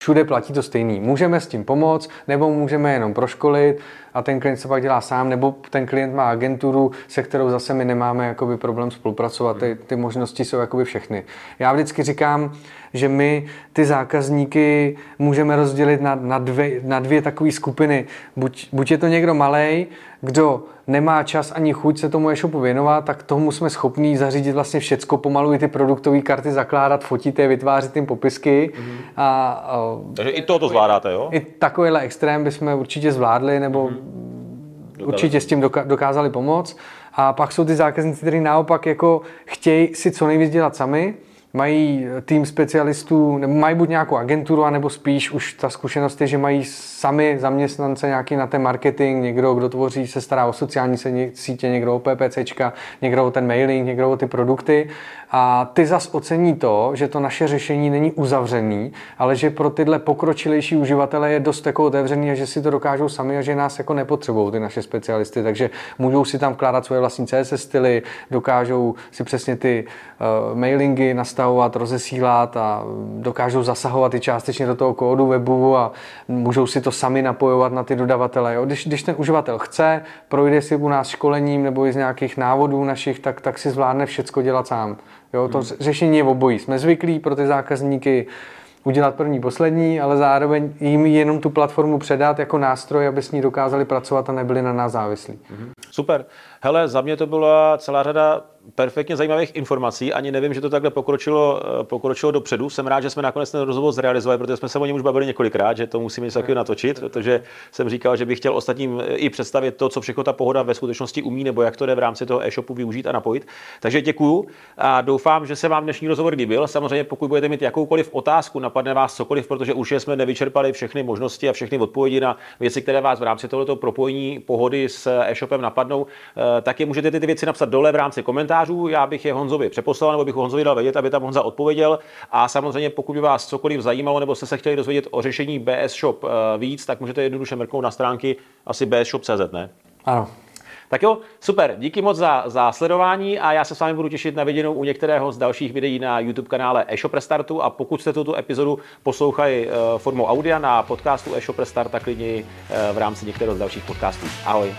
všude platí to stejný. Můžeme s tím pomoct, nebo můžeme jenom proškolit a ten klient se pak dělá sám, nebo ten klient má agenturu, se kterou zase my nemáme jakoby problém spolupracovat. Ty, ty možnosti jsou jakoby všechny. Já vždycky říkám, že my ty zákazníky můžeme rozdělit na, na, dvě, na dvě takové skupiny. Buď, buď je to někdo malý, kdo nemá čas ani chuť se tomu e-shopu věnovat, tak tomu jsme schopní zařídit vlastně všecko, pomalu i ty produktové karty zakládat, fotit je, vytvářet tím popisky. Mm-hmm. A, a, Takže i to to zvládáte, jo? I takovýhle extrém bychom určitě zvládli, nebo mm-hmm. Určitě s tím dokázali pomoct. A pak jsou ty zákazníci, kteří naopak jako chtějí si co nejvíc dělat sami, mají tým specialistů, nebo mají buď nějakou agenturu, anebo spíš už ta zkušenost je, že mají sami zaměstnance nějaký na ten marketing, někdo, kdo tvoří, se stará o sociální sítě, někdo o PPCčka, někdo o ten mailing, někdo o ty produkty. A ty zas ocení to, že to naše řešení není uzavřený, ale že pro tyhle pokročilejší uživatele je dost jako otevřený a že si to dokážou sami a že nás jako nepotřebují ty naše specialisty. Takže můžou si tam vkládat svoje vlastní CSS styly, dokážou si přesně ty uh, mailingy nastavovat, rozesílat a dokážou zasahovat i částečně do toho kódu webu a můžou si to sami napojovat na ty dodavatele. Jo? Když, když ten uživatel chce, projde si u nás školením nebo i z nějakých návodů našich, tak, tak si zvládne všecko dělat sám. Jo? To hmm. řešení je obojí. Jsme zvyklí pro ty zákazníky udělat první, poslední, ale zároveň jim jenom tu platformu předat jako nástroj, aby s ní dokázali pracovat a nebyli na nás závislí. Super. Hele, za mě to byla celá řada perfektně zajímavých informací. Ani nevím, že to takhle pokročilo, eh, pokročilo dopředu. Jsem rád, že jsme nakonec ten rozhovor zrealizovali, protože jsme se o něm už bavili několikrát, že to musíme něco takového natočit, protože jsem říkal, že bych chtěl ostatním eh, i představit to, co všechno ta pohoda ve skutečnosti umí, nebo jak to jde v rámci toho e-shopu využít a napojit. Takže děkuju a doufám, že se vám dnešní rozhovor líbil. Samozřejmě, pokud budete mít jakoukoliv otázku, napadne vás cokoliv, protože už jsme nevyčerpali všechny možnosti a všechny odpovědi na věci, které vás v rámci tohoto propojení pohody s e-shopem napadnou, eh, tak je můžete ty věci napsat dole v rámci komentářů. Já bych je Honzovi přeposlal, nebo bych Honzovi dal vědět, aby tam Honza odpověděl. A samozřejmě, pokud by vás cokoliv zajímalo, nebo jste se chtěli dozvědět o řešení BS Shop eh, víc, tak můžete jednoduše mrknout na stránky asi bsshop.cz, ne? Ano. Tak jo, super, díky moc za, za sledování a já se s vámi budu těšit na viděnou u některého z dalších videí na YouTube kanále eShop Restartu a pokud jste tuto epizodu poslouchali uh, formou audia na podcastu eShop Restart, tak klidně uh, v rámci některého z dalších podcastů. Ahoj.